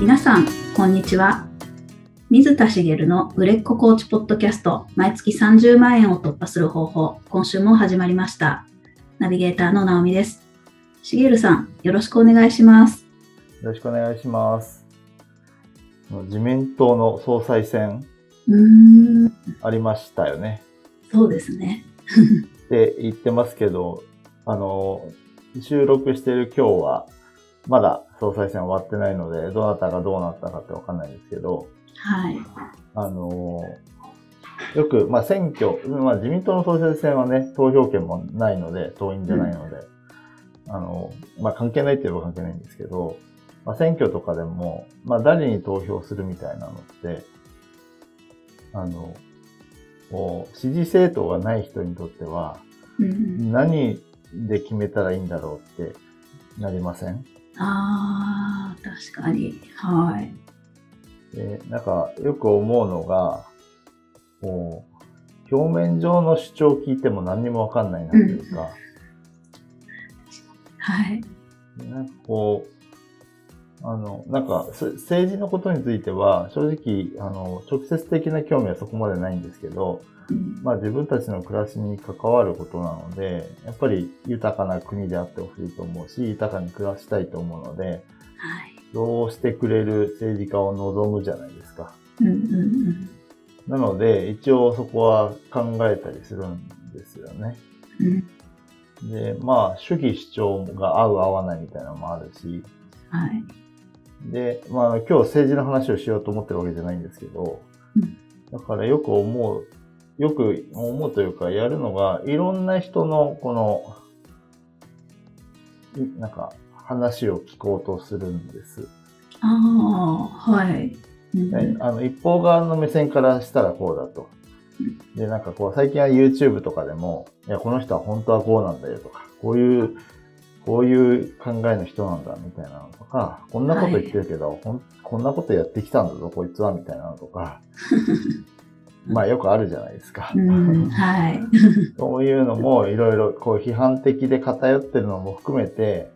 皆さん、こんにちは。水田茂の売れっ子コーチポッドキャスト、毎月30万円を突破する方法、今週も始まりました。ナビゲーターの直美です。茂さん、よろしくお願いします。よろしくお願いします。自民党の総裁選うーん、ありましたよね。そうですね。って言ってますけど、あの、収録している今日は、まだ総裁選終わってないので、どなたがどうなったかってわかんないですけど、はい。あの、よく、まあ選挙、まあ自民党の総裁選はね、投票権もないので、党員じゃないので、あの、まあ関係ないって言えば関係ないんですけど、まあ選挙とかでも、まあ誰に投票するみたいなのって、あの、こう支持政党がない人にとっては、うん、何で決めたらいいんだろうってなりません？ああ、確かに。はい。で、なんかよく思うのが、こう、表面上の主張を聞いても何にもわかんないなというか、はい。なんかこう、あの、なんかせ政治のことについては正直、あの、直接的な興味はそこまでないんですけど、うんまあ自分たちの暮らしに関わることなので、やっぱり豊かな国であってほしいと思うし、豊かに暮らしたいと思うので、はい。そうしてくれる政治家を望むじゃないですか。うんうんうんなので、一応そこは考えたりするんですよね。うん。で、まあ、主義主張が合う合わないみたいなのもあるし、はい。で、まあ、今日政治の話をしようと思ってるわけじゃないんですけど、うんだからよく思う、よく思うというか、やるのが、いろんな人の、この、いなんか、話を聞こうとするんです。ああ、はい。あの、一方側の目線からしたらこうだと。で、なんかこう、最近は YouTube とかでも、いや、この人は本当はこうなんだよとか、こういう、こういう考えの人なんだみたいなのとか、こんなこと言ってるけど、ほんこんなことやってきたんだぞ、こいつは、みたいなのとか、まあよくあるじゃないですか。うん、はい。そういうのもいろいろこう批判的で偏ってるのも含めて、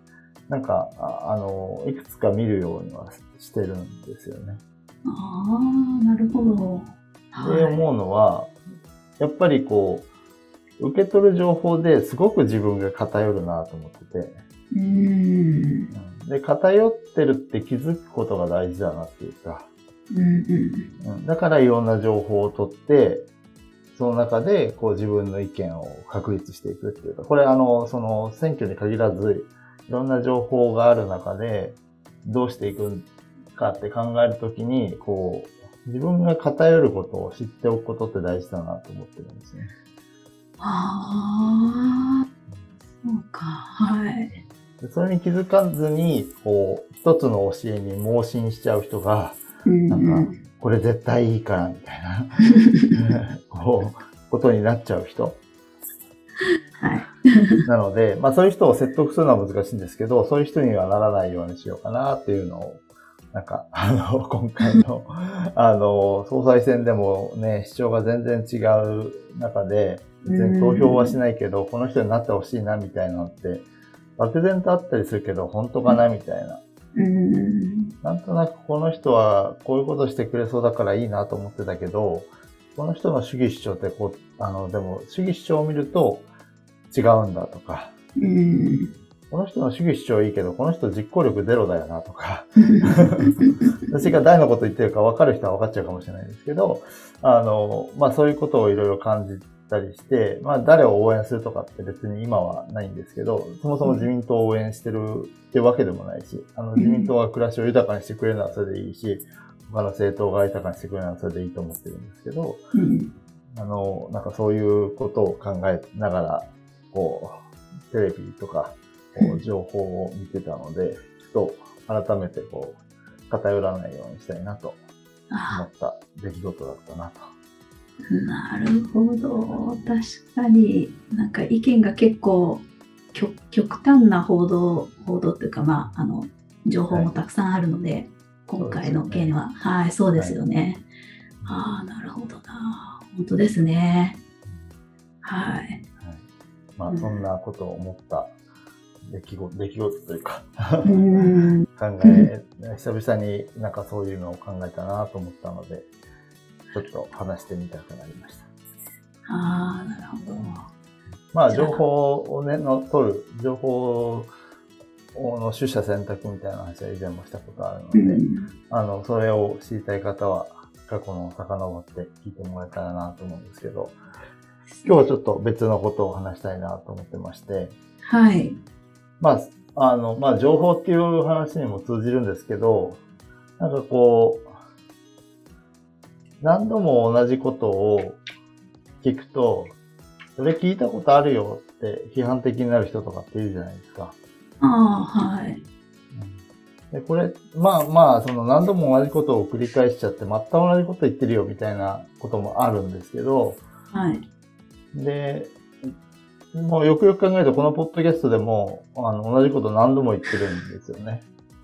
なんか、ああの、いくつか見るようにはしてるんですよね。ああ、なるほど。で、思うのは、やっぱりこう、受け取る情報ですごく自分が偏るなと思ってて、うん。うんで、偏ってるって気づくことが大事だなっていうか、うんうん。うんだからいろんな情報を取って、その中でこう自分の意見を確立していくっていうか、これあの、その選挙に限らず、いろんな情報がある中で、どうしていくかって考えるときに、こう、自分が偏ることを知っておくことって大事だなと思ってるんですね。ああ、そうか。はい。でそれに気づかずに、こう、一つの教えに盲信しちゃう人が、うんなうんか、これ絶対いいから、みたいな、こう、ことになっちゃう人。はい。なので、まあそういう人を説得するのは難しいんですけど、そういう人にはならないようにしようかなっていうのを、なんか、あの、今回の、あの、総裁選でもね、主張が全然違う中で、別に投票はしないけど、この人になってほしいなみたいなのって、漠然とあったりするけど、本当かなみたいな。うん。なんとなくこの人はこういうことしてくれそうだからいいなと思ってたけど、この人の主義主張ってこう、あの、でも主義主張を見ると違うんだとか、うん。この人の主義主張いいけど、この人実行力ゼロだよなとか、私が誰のこと言ってるか分かる人は分かっちゃうかもしれないですけど、あの、まあそういうことをいろいろ感じたりして、まあ誰を応援するとかって別に今はないんですけど、そもそも自民党を応援してるってわけでもないし、あの自民党が暮らしを豊かにしてくれるのはそれでいいし、他の政党が豊かにしてくれるのはそれでいいと思ってるんですけど、うん。あの、なんかそういうことを考えながら、こう、テレビとか、こう情報を見てたので、ふと改めてこう、偏らないようにしたいなと思あった出来事だったなと。なるほど。確かになんか意見が結構極極端な報道、報道っていうか、まあ、あの、情報もたくさんあるので、今回の件は、はい、そうですよね。ああ、なるほどな。本当ですね。はい。はい、まあ、そんなことを思った出来事、出来事というかうん。考え、久々になんかそういうのを考えたなと思ったので、ちょっと話してみたくなりました。ああ、なるほど。まあ、情報をね、の取る、情報の取捨選択みたいな話は以前もしたことあるのうで、ん。あの、それを知りたい方は、過去の遡って聞いてもらえたらなと思うんですけど、今日はちょっと別のことを話したいなと思ってまして、はい。まあ、あの、まあ、情報っていう話にも通じるんですけど、なんかこう、何度も同じことを聞くと、それ聞いたことあるよって批判的になる人とかっているじゃないですか。ああ、はい。で、これ、まあまあ、その何度も同じことを繰り返しちゃって、また同じこと言ってるよみたいなこともあるんですけど、はい。で、もうよくよく考えると、このポッドキャストでも、あの、同じこと何度も言ってるんですよね。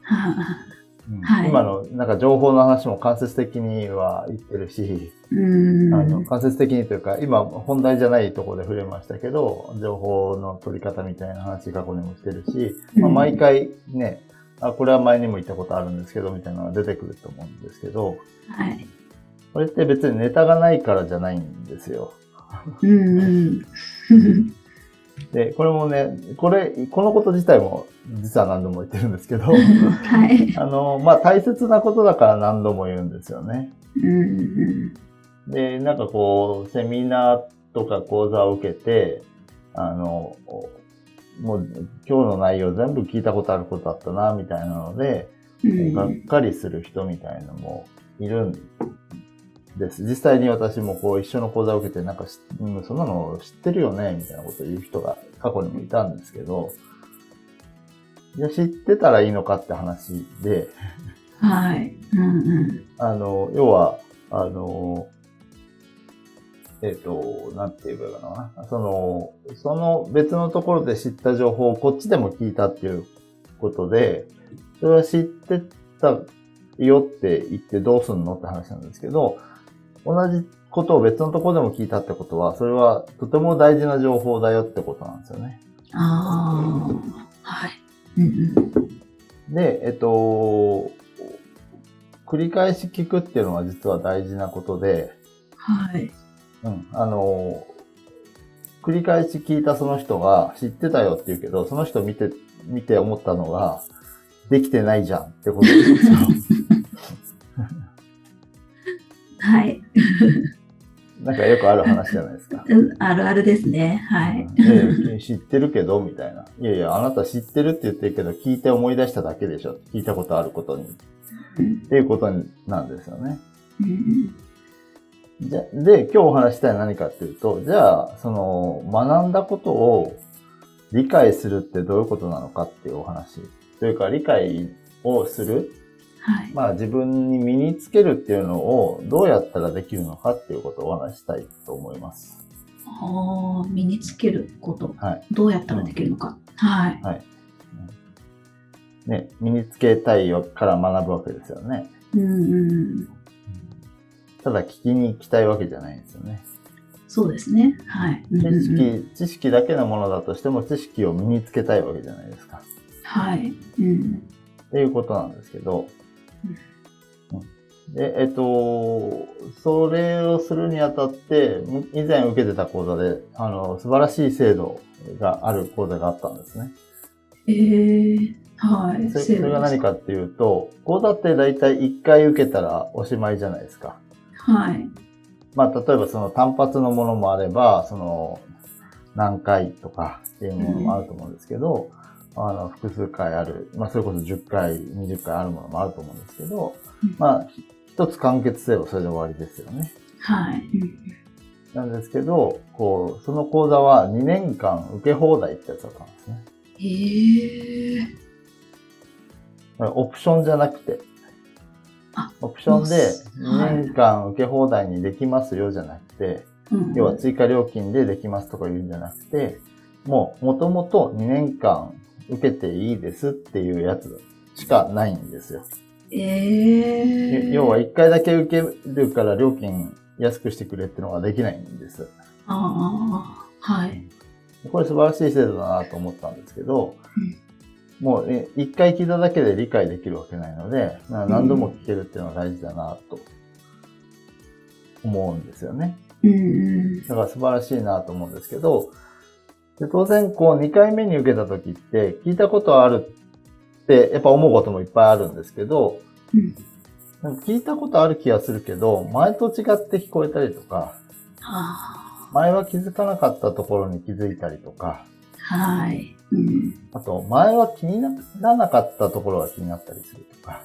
はい今の、なんか情報の話も間接的には言ってるし、うん。あの、間接的にというか、今本題じゃないところで触れましたけど、情報の取り方みたいな話過去にもしてるし、まあ、うん毎回ね、あ、これは前にも言ったことあるんですけど、みたいなのが出てくると思うんですけど、はい。これって別にネタがないからじゃないんですよ。うんうん。で、これもね、これ、このこと自体も実は何度も言ってるんですけど、はい。あの、まあ、大切なことだから何度も言うんですよね。で、なんかこう、セミナーとか講座を受けて、あの、もう今日の内容全部聞いたことあることだったな、みたいなので、うんがっかりする人みたいのもいるんです。実際に私もこう一緒の講座を受けて、なんかし、うん、そんなの知ってるよね、みたいなことを言う人が過去にもいたんですけど、いや、知ってたらいいのかって話で、はい。うんうん。あの、要は、あの、えっ、と、なんて言えばいいかな。その、その別のところで知った情報をこっちでも聞いたっていうことで、それは知ってたよって言ってどうすんのって話なんですけど、同じことを別のところでも聞いたってことは、それはとても大事な情報だよってことなんですよね。ああ。はい。うんで、えっと、繰り返し聞くっていうのは実は大事なことで、はい。うん、あの、繰り返し聞いたその人が知ってたよって言うけど、その人見て、見て思ったのが、できてないじゃんってことなんですよ。はい。なんかよくある話じゃないですか。うんあるあるですね。はい。ええ知ってるけど、みたいな。いやいや、あなた知ってるって言ってるけど、聞いて思い出しただけでしょ。聞いたことあることに。うんっていうことになんですよね。うんじゃで、今日お話したい何かっていうと、じゃあ、その、学んだことを理解するってどういうことなのかっていうお話。というか、理解をする。はい。まあ、自分に身につけるっていうのをどうやったらできるのかっていうことをお話したいと思います。ああ、身につけること。はい。どうやったらできるのか。はい。はい。ね、身につけたいから学ぶわけですよね。うんうん。ただ聞きに行きたいわけじゃないんですよね。そうですね。はい。知識、知識だけのものだとしても知識を身につけたいわけじゃないですか。はい。うん。っていうことなんですけどで、えっと、それをするにあたって、む以前受けてた講座で、あの、素晴らしい制度がある講座があったんですね。えー、はい。それそれが何かっていうと、講座って大体1回受けたらおしまいじゃないですか。はい。まあ、例えばその単発のものもあれば、その、何回とかっていうものもあると思うんですけど、あの、複数回ある、まあ、それこそ10回、20回あるものもあると思うんですけど、まあ、ひ一つ完結すればそれで終わりですよね。はい。うんなんですけど、こう、その講座は2年間受け放題ってやつだったんですね。えー、オプションじゃなくて、あオプションではい2年間受け放題にできますよじゃなくて、うん要は追加料金でできますとか言うんじゃなくて、もう元々2年間受けていいですっていうやつしかないんですよ。えー、要は1回だけ受けるから料金安くしてくれってのができないんです。ああ、はい。これ素晴らしい制度だなと思ったんですけど、もうね、一回聞いただけで理解できるわけないので、まあ何度も聞けるっていうのは大事だなと思うんですよね。うんうん。だから素晴らしいなと思うんですけど、で当然こう2回目に受けた時って聞いたことあるってやっぱ思うこともいっぱいあるんですけど、うんなんか聞いたことある気がするけど、前と違って聞こえたりとか、あ前は気づかなかったところに気づいたりとか、あ、はい。うん。あと前は気にならなかったところが気になったりするとか、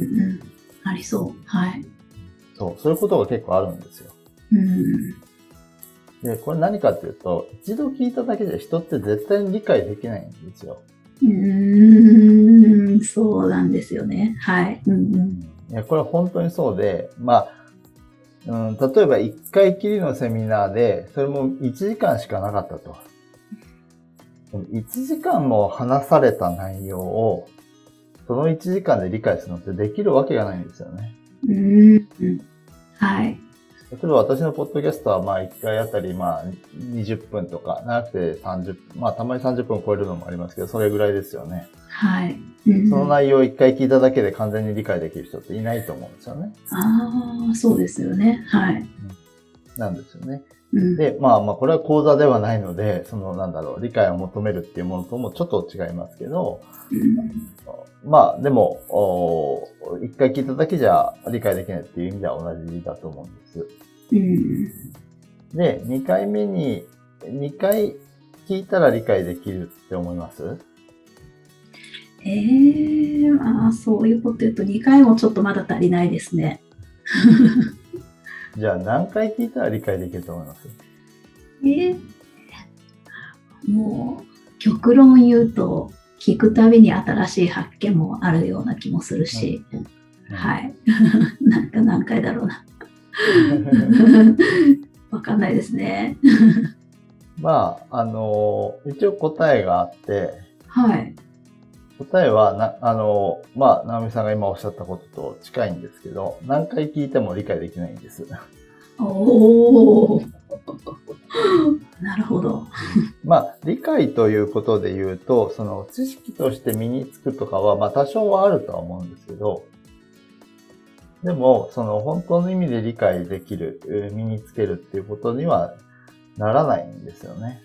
うんうん。ありそう。はい。そう、そういうことが結構あるんですよ。うん。で、これ何かっていうと、一度聞いただけじゃ人って絶対に理解できないんですよ。うーん、そうなんですよね。はい。うんうん。いや、これは本当にそうで、まあ、うん、例えば一回きりのセミナーで、それも1時間しかなかったと。1時間も話された内容を、その1時間で理解するのってできるわけがないんですよね。うーん。はい。例えば私のポッドキャストはまあ1回あたりまあ20分とか、長くて30分、まあたまに30分超えるのもありますけど、それぐらいですよね。はい。うんその内容を1回聞いただけで完全に理解できる人っていないと思うんですよね。ああ、そうですよね。はい。なんですよね。うん、で、まあまあ、これは講座ではないので、その、なんだろう、理解を求めるっていうものともちょっと違いますけど、うんまあ、でも、一回聞いただけじゃ理解できないっていう意味では同じだと思うんです。うん。で、二回目に、二回聞いたら理解できるって思います？ええまあ、そういうこと言うと2回もちょっとまだ足りないですね。じゃあ何回聞いたら理解できると思います？え？ーもう、極論言うと、聞くたびに新しい発見もあるような気もするし、はい。なんか何回だろうな。わかんないですね。まあ、あのー一応答えがあって、はい。答えはな、あのーまあ、直美さんが今おっしゃったことと近いんですけど、何回聞いても理解できないんです。おお。なるほど。まあ、理解ということで言うと、その知識として身につくとかは、まあ多少はあるとは思うんですけど、でも、その本当の意味で理解できる、えー身につけるっていうことにはならないんですよね。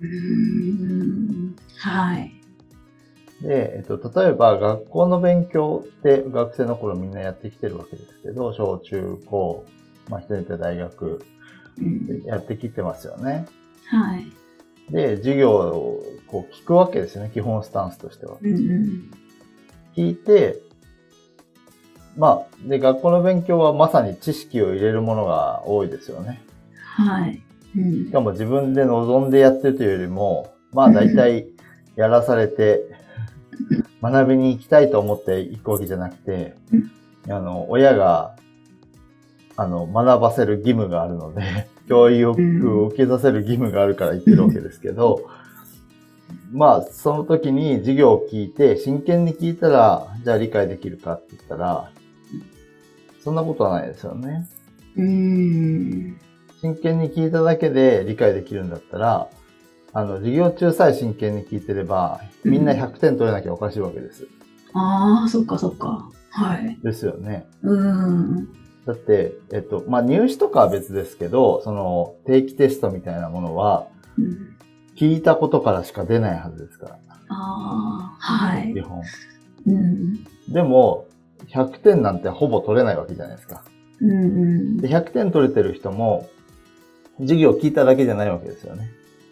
うーん。はい。で、えっと、例えば学校の勉強って学生の頃みんなやってきてるわけですけど、小中高、まあ人によっては大学うんやってきてますよね。はい。で、授業をこう聞くわけですよね、基本スタンスとしては。うんうん。聞いて、まあ、で、学校の勉強はまさに知識を入れるものが多いですよね。はい。うんしかも自分で望んでやってるというよりも、まあ大体やらされて、学びに行きたいと思って行くわけじゃなくて、あの、親が、あの、学ばせる義務があるので、教育を受けさせる義務があるから行ってるわけですけど、まあ、その時に授業を聞いて、真剣に聞いたら、じゃあ理解できるかって言ったら、そんなことはないですよね。うーん。真剣に聞いただけで理解できるんだったら、あの、授業中さえ真剣に聞いてれば、みんな100点取れなきゃおかしいわけです。ああ、そっかそっか。はい。ですよね。うーん。だって、えっと、まあ、入試とかは別ですけど、その、定期テストみたいなものは、うん聞いたことからしか出ないはずですから、ああ、はい基。本。うん。でも、100点なんてほぼ取れないわけじゃないですか。うんうん。で、100点取れてる人も、授業聞いただけじゃないわけですよね。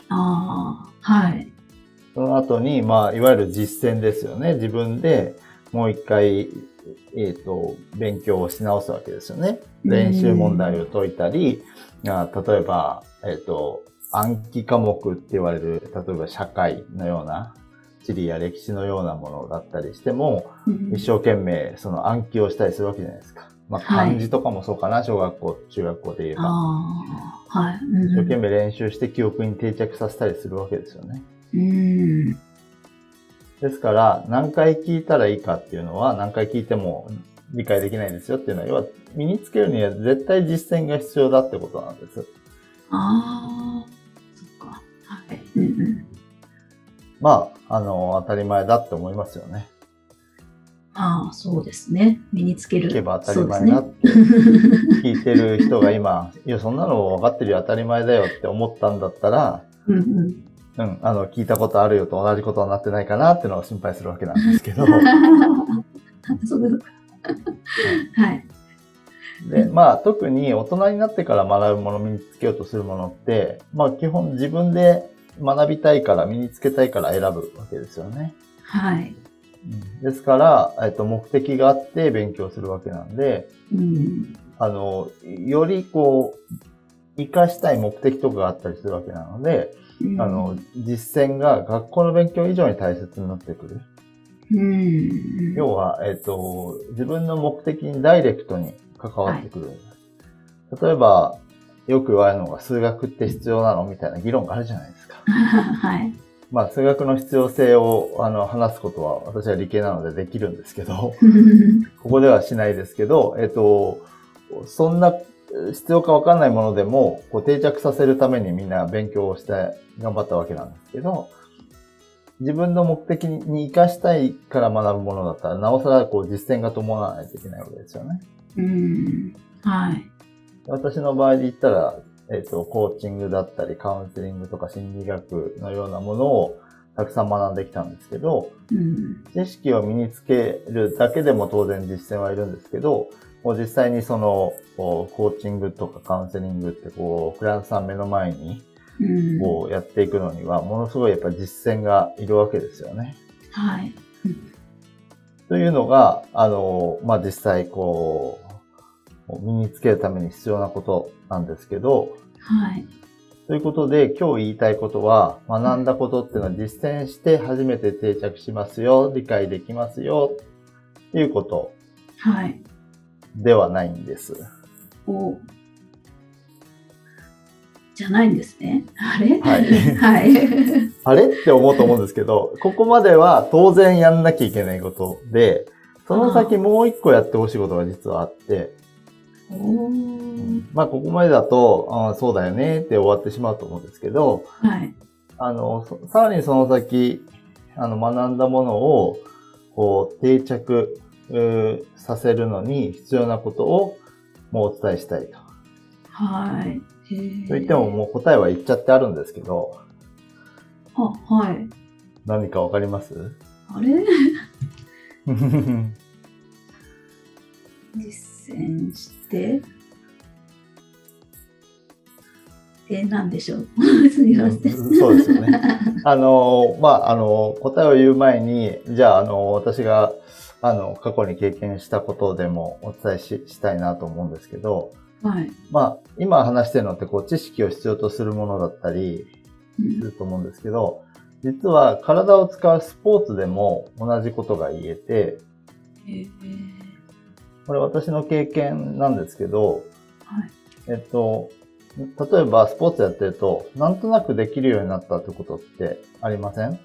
ああ、はい。その後に、まあ、いわゆる実践ですよね。自分でもう一回、えっ、と、勉強をし直すわけですよね。練習問題を解いたり、あ例えば、えっ、と、暗記科目って言われる、例えば社会のような、地理や歴史のようなものだったりしても、うん一生懸命その暗記をしたりするわけじゃないですか。まあ、はい漢字とかもそうかな、小学校、中学校で言えば。ああ、はい。うん一生懸命練習して記憶に定着させたりするわけですよね。うん。ですから、何回聞いたらいいかっていうのは、何回聞いても理解できないですよっていうのは、要は身につけるには絶対実践が必要だってことなんです。ああ、そっか。はい。うんうん。まあの、当たり前だって思いますよね。ああ、そうですね。身につける。聞けば当たり前だって聞いてる人が今、いや、そんなの分かってるよ、当たり前だよって思ったんだったら、うんうん。うん、あの、聞いたことあるよと同じことになってないかなっていうのを心配するわけなんですけど、そうですか。はい。で、まあ、特に大人になってから学ぶもの、身につけようとするものって、まあ、基本自分で学びたいから、身につけたいから選ぶわけですよね。はい。ですから、えっと、目的があって勉強するわけなんで、うん。あの、よりこう、活かしたい目的とかがあったりするわけなので、うんあの、、実践が学校の勉強以上に大切になってくる。うん。要は、えっ、と、自分の目的にダイレクトに関わってくる。例えば、よく言われるのが数学って必要なのみたいな議論があるじゃないですか。はい。まあ、数学の必要性をあの話すことは私は理系なのでできるんですけど、ここではしないですけど、えっ、と、そんな必要かわかんないものでも、こう定着させるためにみんな勉強をして頑張ったわけなんですけど、自分の目的に活かしたいから学ぶものだったら、なおさらこう実践が伴わないといけないわけですよね。うん。はい。私の場合で言ったら、えっ、と、コーチングだったり、カウンセリングとか心理学のようなものをたくさん学んできたんですけど、うん。知識を身につけるだけでも当然実践はいるんですけど、もう実際にその、コーチングとかカウンセリングってこう、クライアントさん目の前にうん。こうやっていくのには、ものすごいやっぱり実践がいるわけですよね。はい。というのが、あの、まあ、実際こう、身につけるために必要なことなんですけど、はい。ということで、今日言いたいことは、学んだことっていうのは実践して初めて定着しますよ、理解できますよ、っていうことはい。ではないんです。おじゃないんですね。あれ？はい はい。あれ？って思うと思うんですけど、ここまでは当然やんなきゃいけないことで、その先もう一個やってほしいことが実はあって、まあここまでだと、あーそうだよねって終わってしまうと思うんですけど、はい。あの、そさらにその先、あの、学んだものを、こう、定着、させるのに必要なことを、もうお伝えしたいと。はい。と言ってももう答えは言っちゃってあるんですけど、あ、はい。何かわかります？あれ？実践して、え、なんでしょう。すみません。そうですよね。あの、まあ、あの、答えを言う前に、じゃあ、あの、私が、あの、過去に経験したことでもお伝えししたいなと思うんですけど、はい。まあ、今話してるのって、こう、知識を必要とするものだったりうんすると思うんですけど、実は体を使うスポーツでも同じことが言えて、へーこれ私の経験なんですけど、はい。えっと、例えばスポーツやってると、なんとなくできるようになったってことってありません？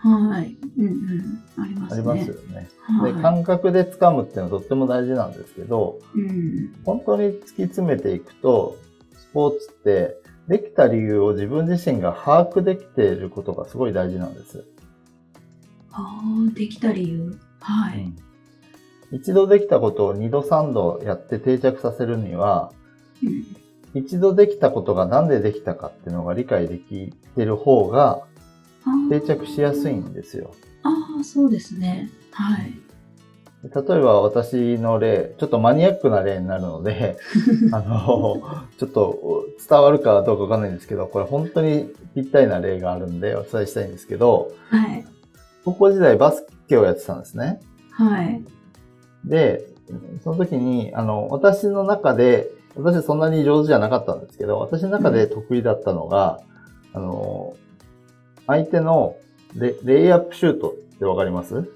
はい。うんうん。ありますね。ありますよね。はい。で、感覚で掴むっていうのはとっても大事なんですけど、うん。本当に突き詰めていくと、スポーツって、できた理由を自分自身が把握できていることがすごい大事なんです。ああ、できた理由。はい。一度できたことを二度三度やって定着させるには、うん。一度できたことがなんでできたかっていうのが理解できてる方が定着しやすいんですよ。ああ、そうですね。はい。例えば私の例、ちょっとマニアックな例になるので、あの、ちょっと伝わるかどうかわかんないんですけど、これ本当にぴったりな例があるんでお伝えしたいんですけど、はい。高校時代バスケをやってたんですね。はい。で、その時に、あの、私の中で、私そんなに上手じゃなかったんですけど、私の中で得意だったのが、あの、相手のレレイアップシュートってわかります？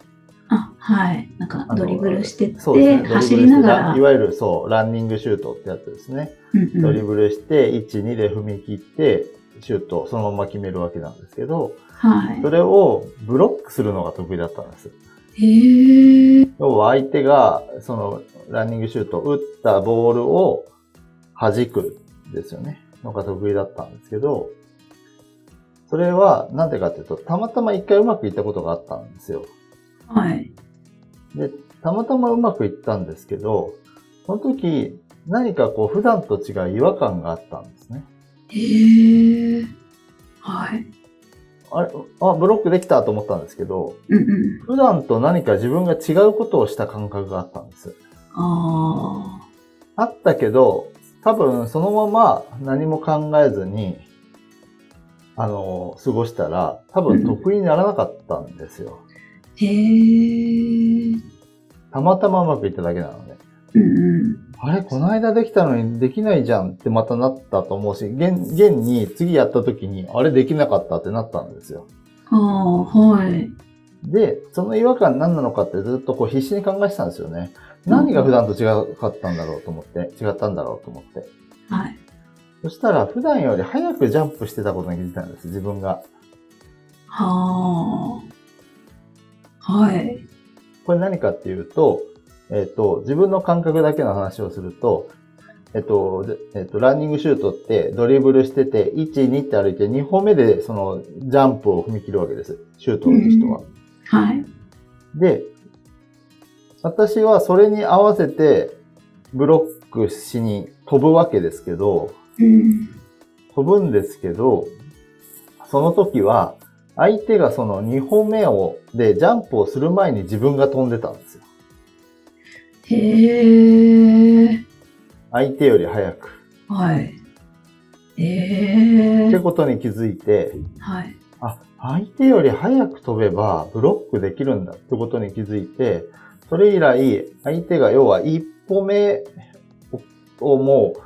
あ、はい。なんかドリブルしてって、そうですね。走りながら。いわゆるそう、ランニングシュートってやつですね。うんうんドリブルして、1、2で踏み切って、シュートをそのまま決めるわけなんですけど、はいそ。れをブロックするのが得意だったんです。へえ。要は相手が、その、ランニングシュート、打ったボールを弾くですよね。のが得意だったんですけど、それは、なんでかっていうと、たまたま一回うまくいったことがあったんですよ。はい。で、たまたまうまくいったんですけど、その時、何かこう、普段と違う違和感があったんですね。へえ。はい。あれ、あ、ブロックできたと思ったんですけど、うんうん。普段と何か自分が違うことをした感覚があったんです。ああったけど、多分そのまま何も考えずに、あの、過ごしたら、多分得意にならなかったんですよ。ー。へえ。たまたまうまくいっただけなので。うんうん。あれ、この間できたのにできないじゃんってまたなったと思うし、現、現に次やった時に、あれできなかったってなったんですよ。ああ、はい。で、その違和感何なのかってずっとこう必死に考えてたんですよね。何が普段と違かったんだろうと思って、違ったんだろうと思って。はい。そしたら普段より早くジャンプしてたことに気づいたんです、自分が。はあ。はい。これ何かっていうと、えっ、と、自分の感覚だけの話をすると、えっ、と、でえっ、と、ランニングシュートってドリブルしてて、1、2って歩いて、2歩目でそのジャンプを踏み切るわけです。シュートを打つ人は。はい。で、私はそれに合わせてブロックしに飛ぶわけですけど、うん。飛ぶんですけど、その時は相手がその2歩目を、でジャンプをする前に自分が飛んでたんですよ。へえ。相手より早く。はい。ええって。ことに気づいて、はい。あ、相手より早く飛べばブロックできるんだってことに気づいて、それ以来、相手が要は一歩目をもう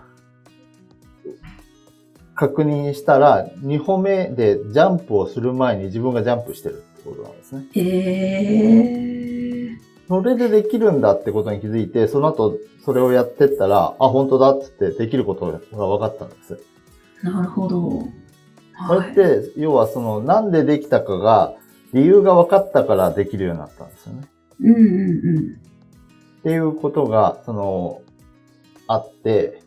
確認したら、二歩目でジャンプをする前に自分がジャンプしてるってことなんですね。へえ。それでできるんだってことに気づいて、その後それをやってったら、あ、本当だっつってできることが分かったんです。なるほど。こはい。れって、要はその、なんでできたかが、理由が分かったからできるようになったんですよね。うんうんうん。っていうことが、その、あって、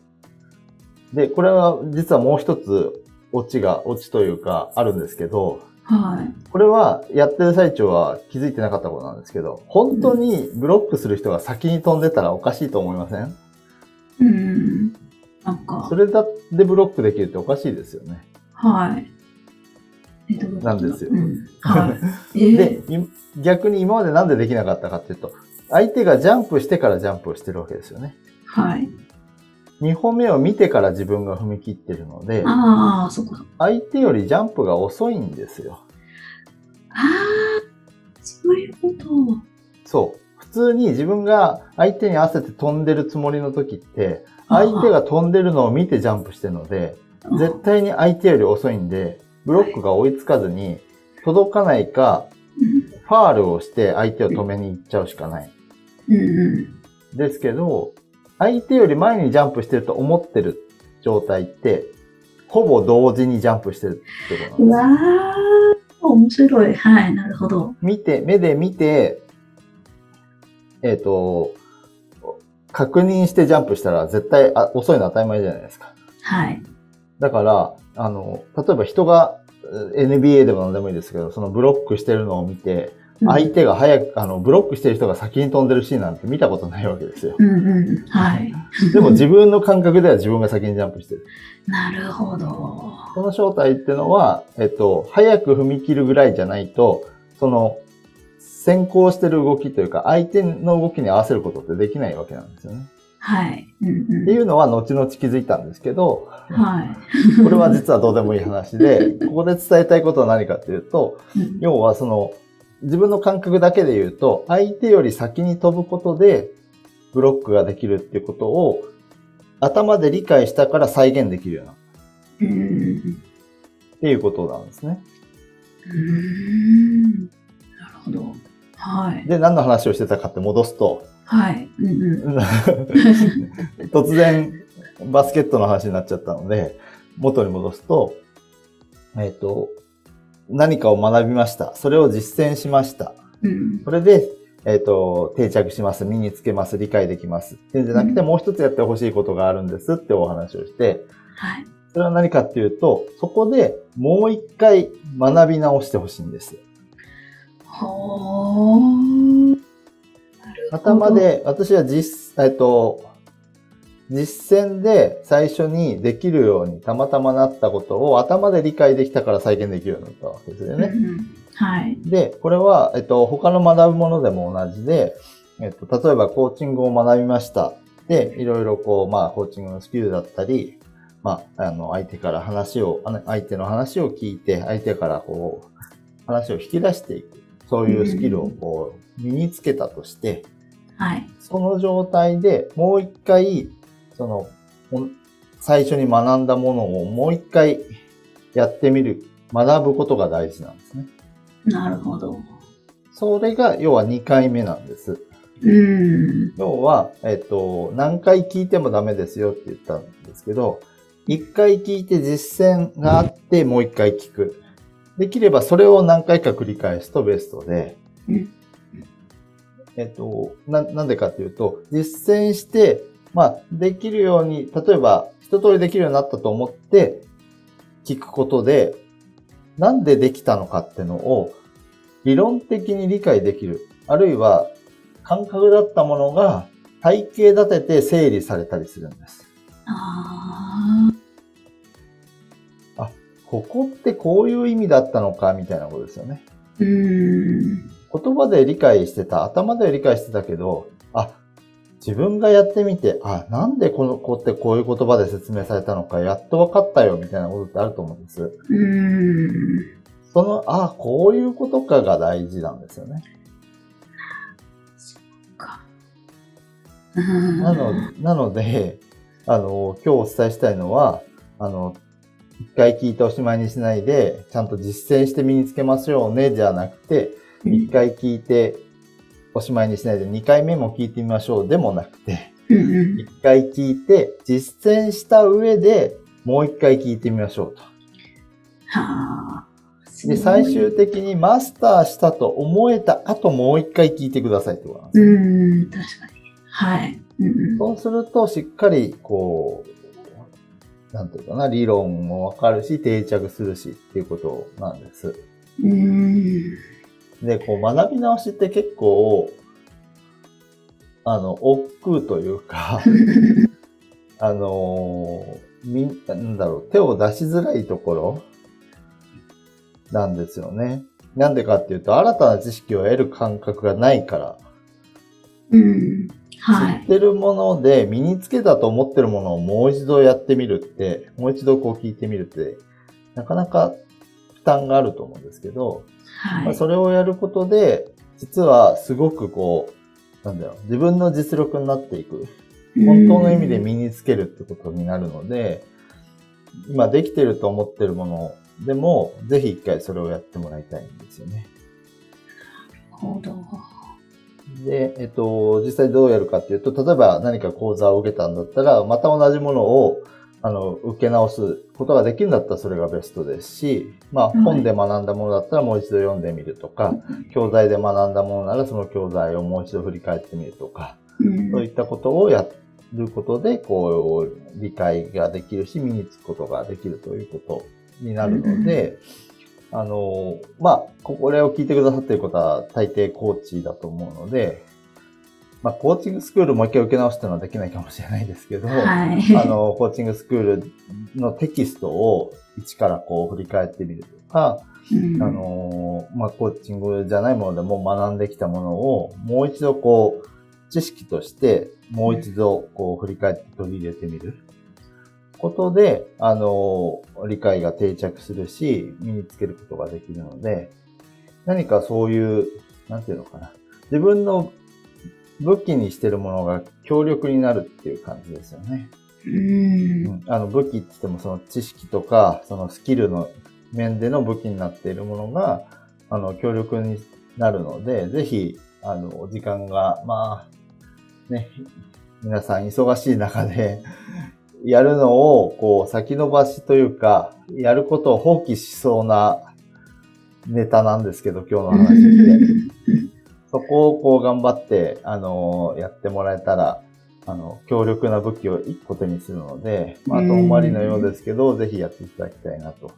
で、これは実はもう一つ、オチが、オチというか、あるんですけど、はい。これはやってる最中は気づいてなかったことなんですけど、本当にブロックする人が先に飛んでたらおかしいと思いません？うん。なんかそ、れだでブロックできるっておかしいですよね。はい。なんですようん、はい。えで、い逆に今までなんでできなかったかっていうと、相手がジャンプしてからジャンプをしてるわけですよね。はい。2歩目を見てから自分が踏み切ってるので、ああ、そ。相手よりジャンプが遅いんですよ。ああ、そういうこと。そう。普通に自分が相手に合わせて飛んでるつもりの時って、相手が飛んでるのを見てジャンプしてるので、絶対に相手より遅いんで、ブロックが追いつかずに、届かないか、うんファールをして相手を止めに行っちゃうしかない。ですけど、相手より前にジャンプしてると思ってる状態って、ほぼ同時にジャンプしてるってことうなんです。わー、面白い。はい、なるほど。見て、目で見て、えっ、と、確認してジャンプしたら絶対あ遅いのは当たり前じゃないですか。はい。だから、あの、例えば人がえー NBA でも何でもいいですけど、そのブロックしてるのを見て、相手が早く、あの、ブロックしてる人が先に飛んでるシーンなんて見たことないわけですよ。うんうん。はい。でも自分の感覚では自分が先にジャンプしてる。なるほど。この正体ってのは、えっと、早く踏み切るぐらいじゃないと、その、先行してる動きというか、相手の動きに合わせることってできないわけなんですよね。はい。うんうん。っていうのは後々気づいたんですけど、はい。これは実はどうでもいい話で、ここで伝えたいことは何かっていうと、うん要はその、自分の感覚だけで言うと、相手より先に飛ぶことで、ブロックができるっていうことを、頭で理解したから再現できるような、っていうことなんですね。なるほど。はい。で、何の話をしてたかって戻すと、はい。うんうん。突然、バスケットの話になっちゃったので、元に戻すと、えっ、と、何かを学びました。それを実践しました。うん。それで、えっ、と、定着します。身につけます。理解できます。っていうんじゃなくて、うんもう一つやってほしいことがあるんですってお話をして、はい。それは何かっていうと、そこでもう一回学び直してほしいんです。ほー。頭。で、私は実、えっと、実践で最初にできるようにたまたまなったことを頭で理解できたから再現できるようになったわけですよね。はい。で、これは、えっと、他の学ぶものでも同じで、えっと、例えばコーチングを学びました。で、いろいろこう、まあ、コーチングのスキルだったり、まあ、あの、相手から話を、相手の話を聞いて、相手からこう、話を引き出していく。そういうスキルをこう、身につけたとして、はい。その状態でもう一回、その、最初に学んだものをもう一回やってみる、学ぶことが大事なんですね。なるほど。それが、要は2回目なんです。うん。要は、えっと、何回聞いてもダメですよって言ったんですけど、1回聞いて実践があって、もう1回聞く。できればそれを何回か繰り返すとベストでうん、えっと、な、なんでかっていうと、実践して、まあ、できるように、例えば、一通りできるようになったと思って、聞くことで、なんでできたのかってのを、理論的に理解できる。あるいは、感覚だったものが、体系立てて整理されたりするんです。あここってこういう意味だったのか、みたいなことですよね。ー。うん。言葉で理解してた、頭では理解してたけど、あ、自分がやってみて、あ、なんでこの子ってこういう言葉で説明されたのか、やっと分かったよ、みたいなことってあると思うんです。うん。その、あ、こういうことかが大事なんですよね。か。うんなの、なので、あの、今日お伝えしたいのは、あの、一回聞いておしまいにしないで、ちゃんと実践して身につけましょうね、じゃなくて、一回聞いておしまいにしないで、二回目も聞いてみましょうでもなくて、うんうん。一回聞いて、実践した上で、もう一回聞いてみましょうと。はあ。で、最終的にマスターしたと思えた後、もう一回聞いてくださいってことなんですよ。うん、確かに。はい。うんうんそうすると、しっかり、こう、なんていうかな、理論もわかるし、定着するしっていうことなんです。うん。で、こう、学び直しって結構、あの、億劫というか、あのーみん、なんだろう、手を出しづらいところなんですよね。なんでかっていうと、新たな知識を得る感覚がないから、うん。はい。知ってるもので身につけたと思ってるものをもう一度やってみるって、もう一度こう聞いてみるって、なかなか負担があると思うんですけど、はい。まあそれをやることで、実はすごくこう、なんだろう、自分の実力になっていく。本当の意味で身につけるってことになるので、今できてると思ってるものでも、ぜひ一回それをやってもらいたいんですよね。なるほど。で、えっと、実際どうやるかっていうと、例えば何か講座を受けたんだったら、また同じものを、あの、受け直すことができるんだったらそれがベストですし、まあ、はい本で学んだものだったらもう一度読んでみるとか、教材で学んだものならその教材をもう一度振り返ってみるとか、うん。そういったことをやることで、こう、理解ができるし、身につくことができるということになるので、あの、まあ、これを聞いてくださっている方は大抵コーチだと思うので、まあ、コーチングスクールもう一回受け直すっていうのはできないかもしれないですけど、はい。あの、コーチングスクールのテキストを一からこう振り返ってみるとか、うんあのーまあ、コーチングじゃないものでも学んできたものを、もう一度こう、知識として、もう一度こう、振り返って取り入れてみる。ことで、あのー理解が定着するし、身につけることができるので、何かそういう、なんていうのかな。自分の武器にしてるものが強力になるっていう感じですよね。うんうんあの武器って言ってもその知識とか、そのスキルの面での武器になっているものが、あの、強力になるので、ぜひ、あの、時間が、まあ、ね、皆さん忙しい中で、やるのを、こう、先延ばしというか、やることを放棄しそうなネタなんですけど、今日の話って。そこをこう頑張って、あのやってもらえたら、あの、強力な武器を一個手にするので、まあ、うん遠回りのようですけど、ぜひやっていただきたいなと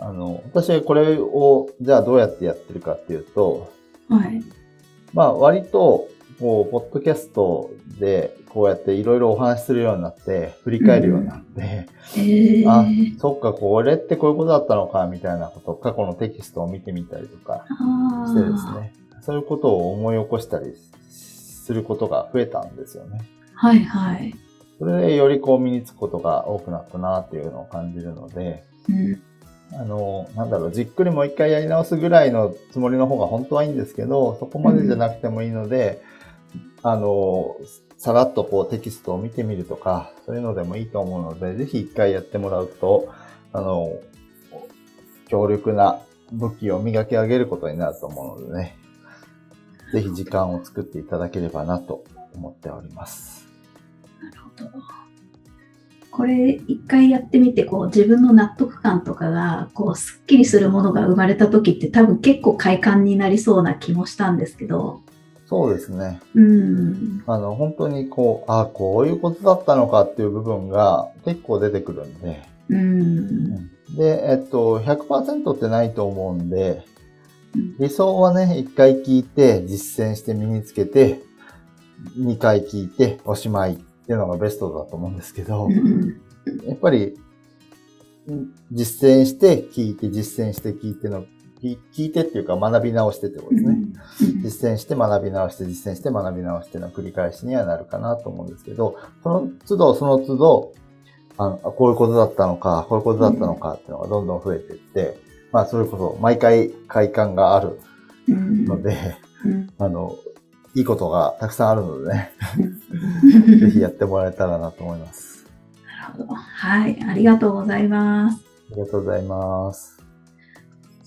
あの、私はこれを、じゃあどうやってやってるかっていうと、はい。まあ割と、こう、ポッドキャストで、こうやっていろいろお話しするようになって、振り返るようになって、えー、あ、そっか、これってこういうことだったのか、みたいなこと、過去のテキストを見てみたりとかあしてですね、そういうことを思い起こしたりすることが増えたんですよね。はいはい。それでよりこう身につくことが多くなったなっていうのを感じるので、うん。あの、なんだろう、じっくりもう一回やり直すぐらいのつもりの方が本当はいいんですけど、そこまでじゃなくてもいいので、あの、さらっとこうテキストを見てみるとか、そういうのでもいいと思うので、ぜひ一回やってもらうと、あの、強力な武器を磨き上げることになると思うのでね、ぜひ時間を作っていただければなと思っております。なるほど。これ一回やってみて、こう自分の納得感とかが、こうスッキリするものが生まれた時って多分結構快感になりそうな気もしたんですけど、そうですね。うん。あの、本当にこう、あこういうことだったのかっていう部分が結構出てくるんで、うん。で、えっと、100%ってないと思うんでうん、理想はね、1回聞いて、実践して身につけて、2回聞いて、おしまいっていうのがベストだと思うんですけどう、んやっぱり、ん実践して聞いて、実践して聞いての、聞聞いてっていうか学び直してってことですね。実践して学び直して、実践して学び直しての繰り返しにはなるかなと思うんですけど、その都度その都度、あのあこういうことだったのか、こういうことだったのかっていうのがどんどん増えていって、まあそれこそ毎回快感があるうんので、うんあの、いいことがたくさんあるのでね、うん ぜひやってもらえたらなと思います。なるほど。はい、ありがとうございます。ありがとうございます。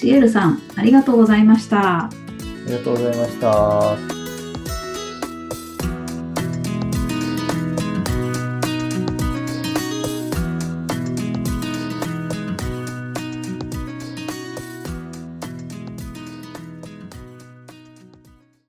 シエルさん、ありがとうございました。ありがとうございました。